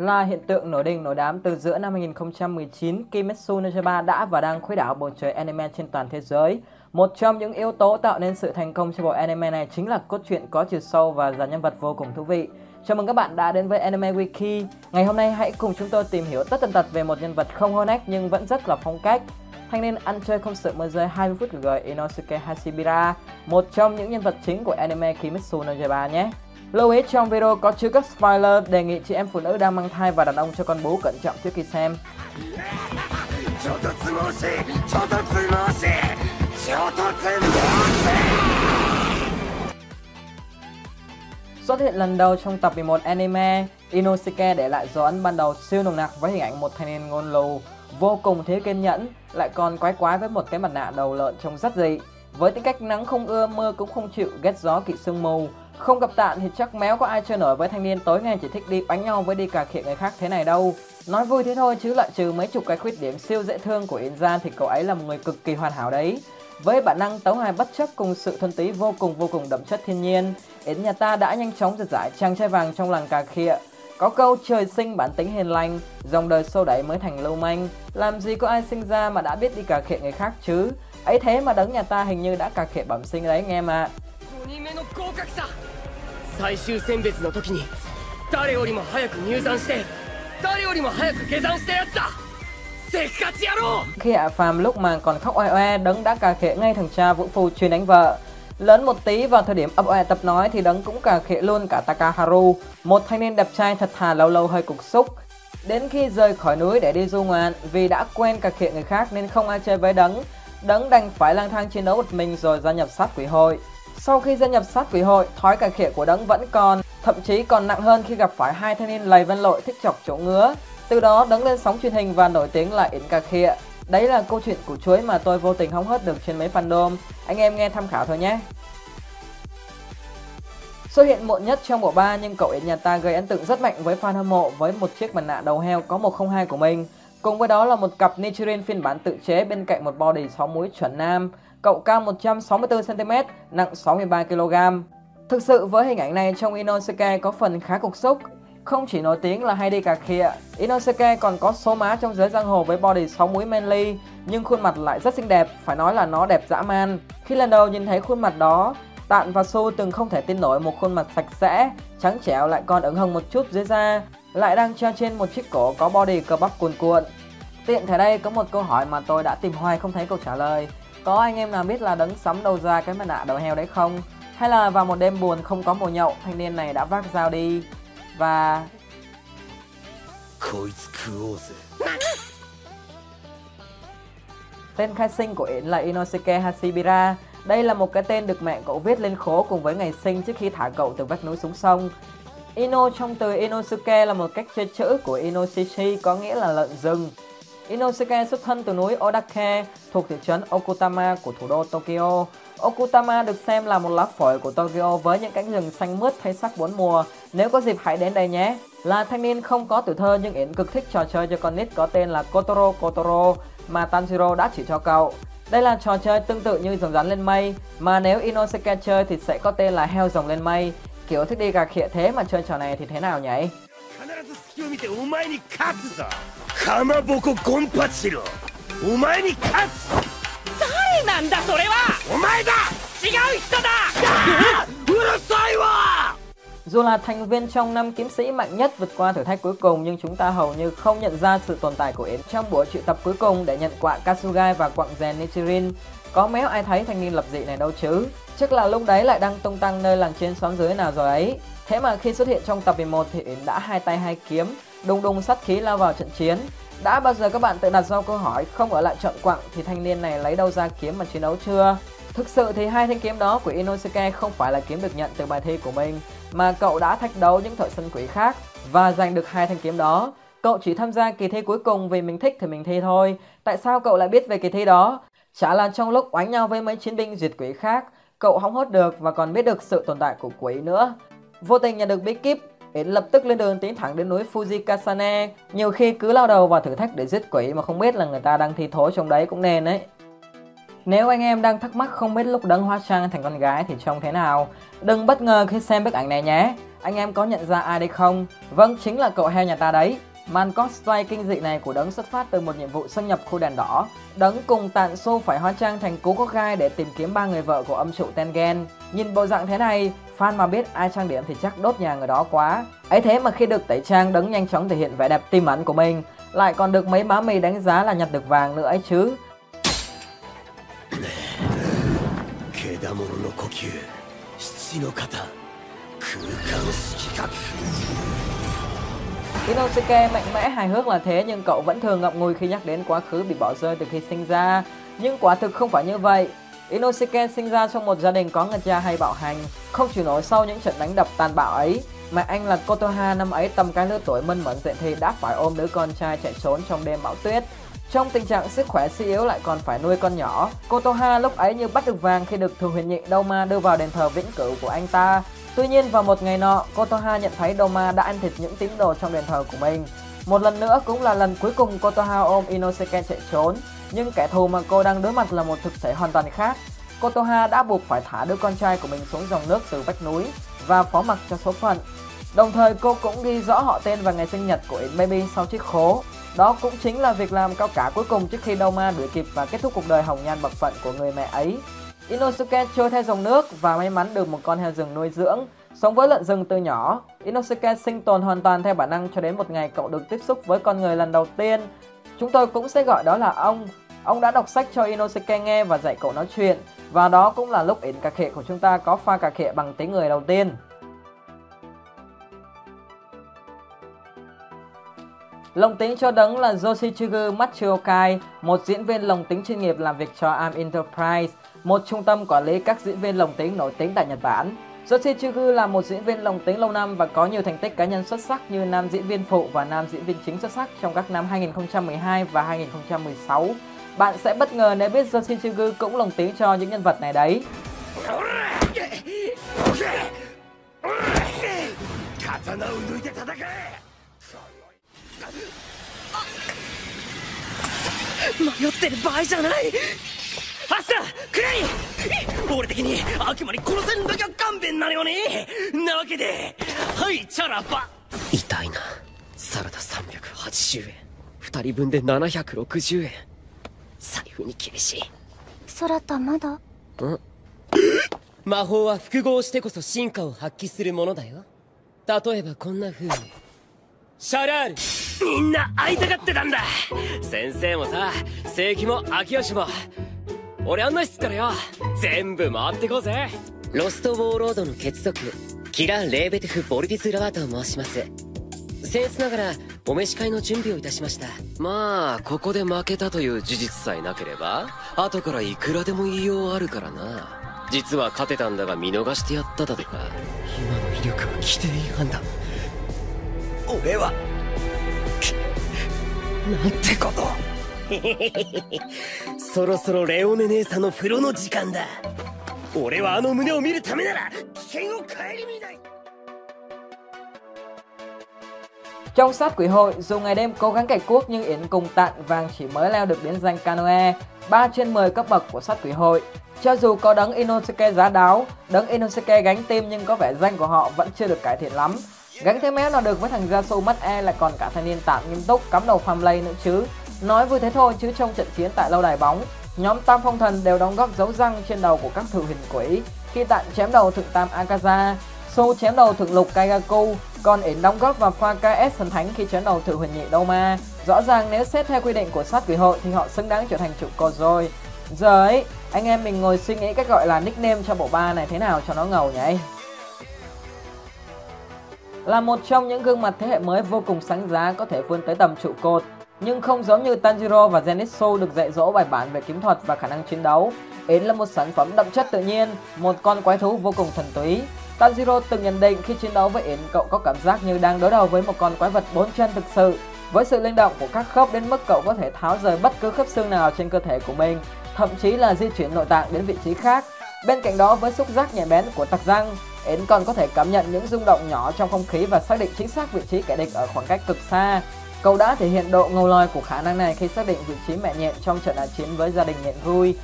là hiện tượng nổi đình nổi đám từ giữa năm 2019 Kimetsu no Yaiba đã và đang khuấy đảo bầu trời anime trên toàn thế giới. Một trong những yếu tố tạo nên sự thành công cho bộ anime này chính là cốt truyện có chiều sâu và dàn nhân vật vô cùng thú vị. Chào mừng các bạn đã đến với Anime Wiki. Ngày hôm nay hãy cùng chúng tôi tìm hiểu tất tần tật về một nhân vật không hôn ách nhưng vẫn rất là phong cách. Thanh niên ăn chơi không sợ mưa rơi 20 phút của người Inosuke Hashibira, một trong những nhân vật chính của anime Kimetsu no Yaiba nhé. Lưu ý trong video có chứa các spoiler, đề nghị chị em phụ nữ đang mang thai và đàn ông cho con bú cẩn trọng trước khi xem. Xuất hiện lần đầu trong tập 11 anime, Inosuke để lại dấu ấn ban đầu siêu nồng nặc với hình ảnh một thanh niên ngôn lù, vô cùng thiếu kiên nhẫn, lại còn quái quái với một cái mặt nạ đầu lợn trông rất dị. Với tính cách nắng không ưa mưa cũng không chịu, ghét gió kỵ sương mù, không gặp tạn thì chắc méo có ai chơi nổi với thanh niên tối ngày chỉ thích đi bánh nhau với đi cà khịa người khác thế này đâu. Nói vui thế thôi chứ lại trừ mấy chục cái khuyết điểm siêu dễ thương của Yên Gian thì cậu ấy là một người cực kỳ hoàn hảo đấy. Với bản năng tấu hài bất chấp cùng sự thuần túy vô cùng vô cùng đậm chất thiên nhiên, Yến nhà ta đã nhanh chóng giật giải chàng trai vàng trong làng cà khịa. Có câu trời sinh bản tính hiền lành, dòng đời sâu đẩy mới thành lưu manh, làm gì có ai sinh ra mà đã biết đi cà khịa người khác chứ. ấy thế mà đấng nhà ta hình như đã cà khịa bẩm sinh đấy nghe mà. 最終選別の時に誰よりも早く入山して誰よりも早く下山したやつだ Khi ạ Phàm lúc mà còn khóc oe oe, Đấng đã cà khịa ngay thằng cha Vũ Phu chuyên đánh vợ. Lớn một tí vào thời điểm ấp oe tập nói thì Đấng cũng cà khịa luôn cả Takaharu, một thanh niên đẹp trai thật thà lâu lâu hơi cục xúc. Đến khi rời khỏi núi để đi du ngoạn, vì đã quen cà khịa người khác nên không ai chơi với Đấng. Đấng đành phải lang thang chiến đấu một mình rồi gia nhập sát quỷ hội. Sau khi gia nhập sát quỷ hội, thói cà khịa của Đấng vẫn còn, thậm chí còn nặng hơn khi gặp phải hai thanh niên lầy văn lội thích chọc chỗ ngứa. Từ đó Đấng lên sóng truyền hình và nổi tiếng là Yến cà khịa. Đấy là câu chuyện của chuối mà tôi vô tình hóng hớt được trên mấy fandom. Anh em nghe tham khảo thôi nhé. Xuất hiện muộn nhất trong bộ 3 nhưng cậu Yến nhà ta gây ấn tượng rất mạnh với fan hâm mộ với một chiếc mặt nạ đầu heo có 102 của mình. Cùng với đó là một cặp Nichiren phiên bản tự chế bên cạnh một body 6 múi chuẩn nam. Cậu cao 164cm, nặng 63kg. Thực sự với hình ảnh này trong Inosuke có phần khá cục xúc. Không chỉ nổi tiếng là hay đi cà khịa, Inosuke còn có số má trong giới giang hồ với body 6 múi manly, nhưng khuôn mặt lại rất xinh đẹp, phải nói là nó đẹp dã man. Khi lần đầu nhìn thấy khuôn mặt đó, Tạn và Su từng không thể tin nổi một khuôn mặt sạch sẽ, trắng trẻo lại còn ửng hồng một chút dưới da, lại đang treo trên một chiếc cổ có body cơ bắp cuồn cuộn. Tiện thể đây có một câu hỏi mà tôi đã tìm hoài không thấy câu trả lời. Có anh em nào biết là đấng sắm đâu ra cái mặt nạ đầu heo đấy không? Hay là vào một đêm buồn không có mồi nhậu, thanh niên này đã vác dao đi và... Tên khai sinh của Yến là Inosuke Hashibira. Đây là một cái tên được mẹ cậu viết lên khố cùng với ngày sinh trước khi thả cậu từ vách núi xuống sông. Ino trong từ Inosuke là một cách chơi chữ của Inoshichi có nghĩa là lợn rừng. Inosuke xuất thân từ núi Odake thuộc thị trấn Okutama của thủ đô Tokyo. Okutama được xem là một lá phổi của Tokyo với những cánh rừng xanh mướt thay sắc bốn mùa. Nếu có dịp hãy đến đây nhé. Là thanh niên không có tuổi thơ nhưng Yến cực thích trò chơi cho con nít có tên là Kotoro Kotoro mà Tanjiro đã chỉ cho cậu. Đây là trò chơi tương tự như rồng rắn lên mây, mà nếu Inosuke chơi thì sẽ có tên là heo rồng lên mây. Kiểu thích đi gà khịa thế mà chơi trò này thì thế nào nhỉ? を見てお前に勝つぞかまぼこゴンパチロお前に勝つ誰なんだそれはお前だ違う人だうるさいわ Dù là thành viên trong năm kiếm sĩ mạnh nhất vượt qua thử thách cuối cùng nhưng chúng ta hầu như không nhận ra sự tồn tại của Yến trong buổi triệu tập cuối cùng để nhận quạ Kasugai và quặng rèn Nichirin. Có méo ai thấy thanh niên lập dị này đâu chứ? Chắc là lúc đấy lại đang tung tăng nơi làng trên xóm dưới nào rồi ấy. Thế mà khi xuất hiện trong tập 11 thì Yến đã hai tay hai kiếm, đùng đùng sát khí lao vào trận chiến. Đã bao giờ các bạn tự đặt ra câu hỏi không ở lại trận quặng thì thanh niên này lấy đâu ra kiếm mà chiến đấu chưa? Thực sự thì hai thanh kiếm đó của Inosuke không phải là kiếm được nhận từ bài thi của mình, mà cậu đã thách đấu những thợ săn quỷ khác và giành được hai thanh kiếm đó. Cậu chỉ tham gia kỳ thi cuối cùng vì mình thích thì mình thi thôi. Tại sao cậu lại biết về kỳ thi đó? Chả là trong lúc oánh nhau với mấy chiến binh diệt quỷ khác, cậu hóng hốt được và còn biết được sự tồn tại của quỷ nữa. Vô tình nhận được bí kíp, Yến lập tức lên đường tiến thẳng đến núi Fujikasane. Nhiều khi cứ lao đầu vào thử thách để giết quỷ mà không biết là người ta đang thi thố trong đấy cũng nên đấy. Nếu anh em đang thắc mắc không biết lúc đấng hóa trang thành con gái thì trông thế nào, đừng bất ngờ khi xem bức ảnh này nhé. Anh em có nhận ra ai đây không? Vâng, chính là cậu heo nhà ta đấy. Màn cosplay kinh dị này của đấng xuất phát từ một nhiệm vụ xâm nhập khu đèn đỏ. Đấng cùng Tạn Xô phải hóa trang thành cú có gai để tìm kiếm ba người vợ của âm trụ Tengen. Nhìn bộ dạng thế này, fan mà biết ai trang điểm thì chắc đốt nhà người đó quá. ấy thế mà khi được tẩy trang đấng nhanh chóng thể hiện vẻ đẹp tim ẩn của mình, lại còn được mấy má mì đánh giá là nhặt được vàng nữa ấy chứ. Inosuke mạnh mẽ hài hước là thế nhưng cậu vẫn thường ngậm ngùi khi nhắc đến quá khứ bị bỏ rơi từ khi sinh ra. Nhưng quả thực không phải như vậy. Inosuke sinh ra trong một gia đình có người cha hay bạo hành, không chịu nổi sau những trận đánh đập tàn bạo ấy. Mà anh là Kotoha năm ấy tầm cái lứa tuổi minh mẫn dậy thì đã phải ôm đứa con trai chạy trốn trong đêm bão tuyết. Trong tình trạng sức khỏe suy yếu lại còn phải nuôi con nhỏ, Kotoha lúc ấy như bắt được vàng khi được thường huyền nhị Doma đưa vào đền thờ vĩnh cửu của anh ta. Tuy nhiên vào một ngày nọ, Kotoha nhận thấy Doma đã ăn thịt những tín đồ trong đền thờ của mình. Một lần nữa cũng là lần cuối cùng Kotoha ôm Inosuke chạy trốn, nhưng kẻ thù mà cô đang đối mặt là một thực thể hoàn toàn khác. Kotoha đã buộc phải thả đứa con trai của mình xuống dòng nước từ vách núi và phó mặc cho số phận. Đồng thời cô cũng ghi rõ họ tên và ngày sinh nhật của It Baby sau chiếc khố. Đó cũng chính là việc làm cao cả cuối cùng trước khi Doma đuổi kịp và kết thúc cuộc đời hồng nhan bậc phận của người mẹ ấy. Inosuke trôi theo dòng nước và may mắn được một con heo rừng nuôi dưỡng. Sống với lợn rừng từ nhỏ, Inosuke sinh tồn hoàn toàn theo bản năng cho đến một ngày cậu được tiếp xúc với con người lần đầu tiên. Chúng tôi cũng sẽ gọi đó là ông. Ông đã đọc sách cho Inosuke nghe và dạy cậu nói chuyện. Và đó cũng là lúc in cà khệ của chúng ta có pha cà khệ bằng tiếng người đầu tiên. Lồng tính cho đấng là Yoshichigu Matsuokai, một diễn viên lồng tính chuyên nghiệp làm việc cho Arm Enterprise, một trung tâm quản lý các diễn viên lồng tính nổi tiếng tại Nhật Bản. Yoshichigu là một diễn viên lồng tính lâu năm và có nhiều thành tích cá nhân xuất sắc như nam diễn viên phụ và nam diễn viên chính xuất sắc trong các năm 2012 và 2016. Bạn sẽ bất ngờ nếu biết Joshin Shinjugu cũng lồng tiếng cho những nhân vật này đấy. 痛いなサラダ380円2人分で760円財布に厳しい。ソラタまだ？ん魔法は複合してこそ進化を発揮するものだよ。例えばこんな風に。シャラール。みんな会いたがってたんだ。先生もさ正規も秋吉も。俺案内室からよ。全部回ってこうぜ。ロストウォーロードの血族キラ・レーベテフ・ボルティス・ラワーと申します。僭越ながらお召し替えの準備をいたしました。まあここで負けたという事実さえなければ後からいくらでも言いようあるからな。実は勝てたんだが見逃してやっただとか。今の威力は規定違反だ。俺はなんてこと そろそろレオネ姉さんの風呂の時間だ。俺はあの胸を見るためなら危険を顧みない Trong sát quỷ hội, dù ngày đêm cố gắng cải cuốc nhưng Yến cùng Tạn Vàng chỉ mới leo được đến danh Kanoe, 3 trên 10 cấp bậc của sát quỷ hội. Cho dù có đấng Inosuke giá đáo, đấng Inosuke gánh tim nhưng có vẻ danh của họ vẫn chưa được cải thiện lắm. Gánh thế méo nào được với thằng Yasuo mất e là còn cả thanh niên tạm nghiêm túc cắm đầu farm nữa chứ. Nói vui thế thôi chứ trong trận chiến tại lâu đài bóng, nhóm Tam Phong Thần đều đóng góp dấu răng trên đầu của các thử hình quỷ khi tạm chém đầu thượng tam Akaza, Su chém đầu thượng lục Kaigaku, còn Yến đóng góp vào pha KS thần thánh khi chấn đầu thượng huyền nhị Doma. Rõ ràng nếu xét theo quy định của sát quỷ hội thì họ xứng đáng trở thành trụ cột rồi. Giờ ấy, anh em mình ngồi suy nghĩ cách gọi là nickname cho bộ ba này thế nào cho nó ngầu nhỉ? Là một trong những gương mặt thế hệ mới vô cùng sáng giá có thể vươn tới tầm trụ cột, nhưng không giống như Tanjiro và Zenitsu được dạy dỗ bài bản về kiếm thuật và khả năng chiến đấu. Yến là một sản phẩm đậm chất tự nhiên, một con quái thú vô cùng thần túy. Tanjiro từng nhận định khi chiến đấu với Yến cậu có cảm giác như đang đối đầu với một con quái vật bốn chân thực sự. Với sự linh động của các khớp đến mức cậu có thể tháo rời bất cứ khớp xương nào trên cơ thể của mình, thậm chí là di chuyển nội tạng đến vị trí khác. Bên cạnh đó với xúc giác nhạy bén của tặc răng, Yến còn có thể cảm nhận những rung động nhỏ trong không khí và xác định chính xác vị trí kẻ địch ở khoảng cách cực xa. Cậu đã thể hiện độ ngầu lòi của khả năng này khi xác định vị trí mẹ nhện trong trận đại chiến với gia đình nhện vui.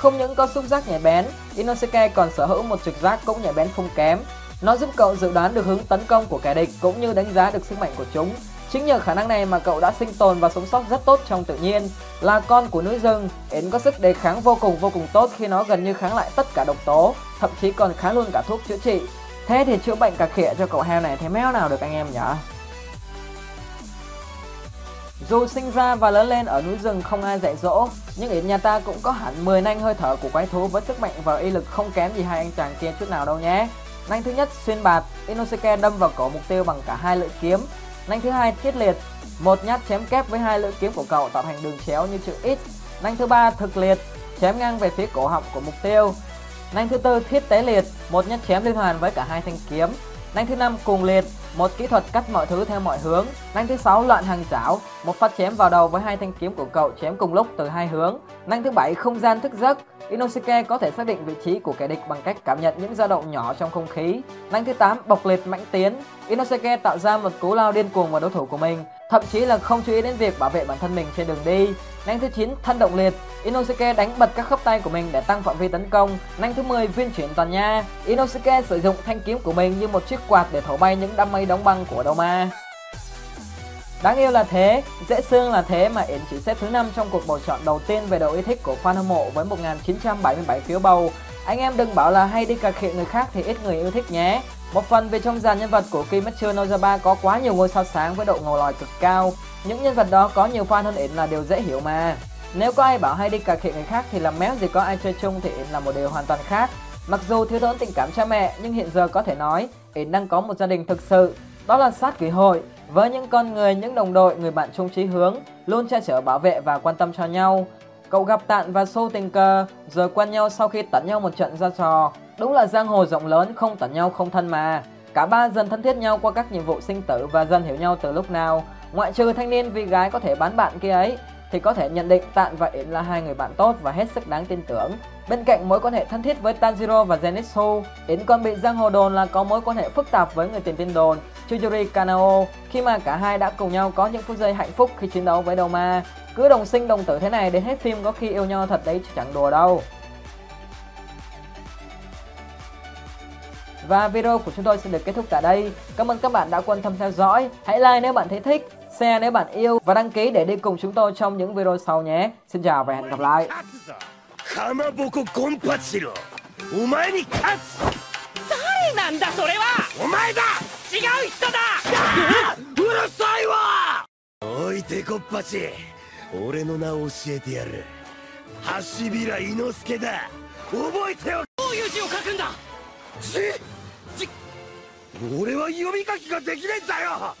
Không những có xúc giác nhạy bén, Inosuke còn sở hữu một trực giác cũng nhạy bén không kém. Nó giúp cậu dự đoán được hướng tấn công của kẻ địch cũng như đánh giá được sức mạnh của chúng. Chính nhờ khả năng này mà cậu đã sinh tồn và sống sót rất tốt trong tự nhiên. Là con của núi rừng, Yến có sức đề kháng vô cùng vô cùng tốt khi nó gần như kháng lại tất cả độc tố, thậm chí còn kháng luôn cả thuốc chữa trị. Thế thì chữa bệnh cà khịa cho cậu heo này thế méo nào được anh em nhỉ? Dù sinh ra và lớn lên ở núi rừng không ai dạy dỗ, nhưng Yến nhà ta cũng có hẳn 10 nanh hơi thở của quái thú với sức mạnh và y lực không kém gì hai anh chàng kia chút nào đâu nhé. Nanh thứ nhất xuyên bạt, Inosuke đâm vào cổ mục tiêu bằng cả hai lưỡi kiếm. Nanh thứ hai thiết liệt, một nhát chém kép với hai lưỡi kiếm của cậu tạo thành đường chéo như chữ X. Nanh thứ ba thực liệt, chém ngang về phía cổ họng của mục tiêu. Nanh thứ tư thiết tế liệt, một nhát chém liên hoàn với cả hai thanh kiếm. Nanh thứ năm cùng liệt, một kỹ thuật cắt mọi thứ theo mọi hướng. Nanh thứ sáu loạn hàng chảo, một phát chém vào đầu với hai thanh kiếm của cậu chém cùng lúc từ hai hướng. Năng thứ bảy không gian thức giấc, Inosuke có thể xác định vị trí của kẻ địch bằng cách cảm nhận những dao động nhỏ trong không khí. Năng thứ 8 bộc liệt mãnh tiến, Inosuke tạo ra một cú lao điên cuồng vào đối thủ của mình, thậm chí là không chú ý đến việc bảo vệ bản thân mình trên đường đi. Năng thứ 9 thân động liệt, Inosuke đánh bật các khớp tay của mình để tăng phạm vi tấn công. Năng thứ 10 viên chuyển toàn nha, Inosuke sử dụng thanh kiếm của mình như một chiếc quạt để thổi bay những đám mây đóng băng của đầu ma. Đáng yêu là thế, dễ thương là thế mà Yến chỉ xếp thứ năm trong cuộc bầu chọn đầu tiên về độ yêu thích của fan hâm mộ với 1977 phiếu bầu. Anh em đừng bảo là hay đi cà khịa người khác thì ít người yêu thích nhé. Một phần vì trong dàn nhân vật của Kimetsu no Yaiba có quá nhiều ngôi sao sáng với độ ngầu lòi cực cao. Những nhân vật đó có nhiều fan hơn Yến là điều dễ hiểu mà. Nếu có ai bảo hay đi cà khịa người khác thì làm méo gì có ai chơi chung thì Yến là một điều hoàn toàn khác. Mặc dù thiếu thốn tình cảm cha mẹ nhưng hiện giờ có thể nói Yến đang có một gia đình thực sự. Đó là sát kỳ hội với những con người, những đồng đội, người bạn chung chí hướng, luôn che chở bảo vệ và quan tâm cho nhau. Cậu gặp Tạn và Sô tình cờ, rồi quen nhau sau khi tận nhau một trận ra trò. Đúng là giang hồ rộng lớn, không tận nhau không thân mà. Cả ba dần thân thiết nhau qua các nhiệm vụ sinh tử và dần hiểu nhau từ lúc nào. Ngoại trừ thanh niên vì gái có thể bán bạn kia ấy, thì có thể nhận định Tạn và Yến là hai người bạn tốt và hết sức đáng tin tưởng. Bên cạnh mối quan hệ thân thiết với Tanjiro và Zenitsu, Yến còn bị giang hồ đồn là có mối quan hệ phức tạp với người tiền tin đồn Chujuri Kanao khi mà cả hai đã cùng nhau có những phút giây hạnh phúc khi chiến đấu với đầu ma. Cứ đồng sinh đồng tử thế này đến hết phim có khi yêu nhau thật đấy chứ chẳng đùa đâu. Và video của chúng tôi sẽ được kết thúc tại đây. Cảm ơn các bạn đã quan tâm theo dõi. Hãy like nếu bạn thấy thích, share nếu bạn yêu và đăng ký để đi cùng chúng tôi trong những video sau nhé. Xin chào và hẹn gặp lại. かまぼこゴンパチロお前に勝つ誰なんだそれはお前だ違う人だうるさいわおいてこっぱち俺の名を教えてやる橋平伊之助だ覚えておどういう字を書くんだちち俺は読み書きができねえんだよ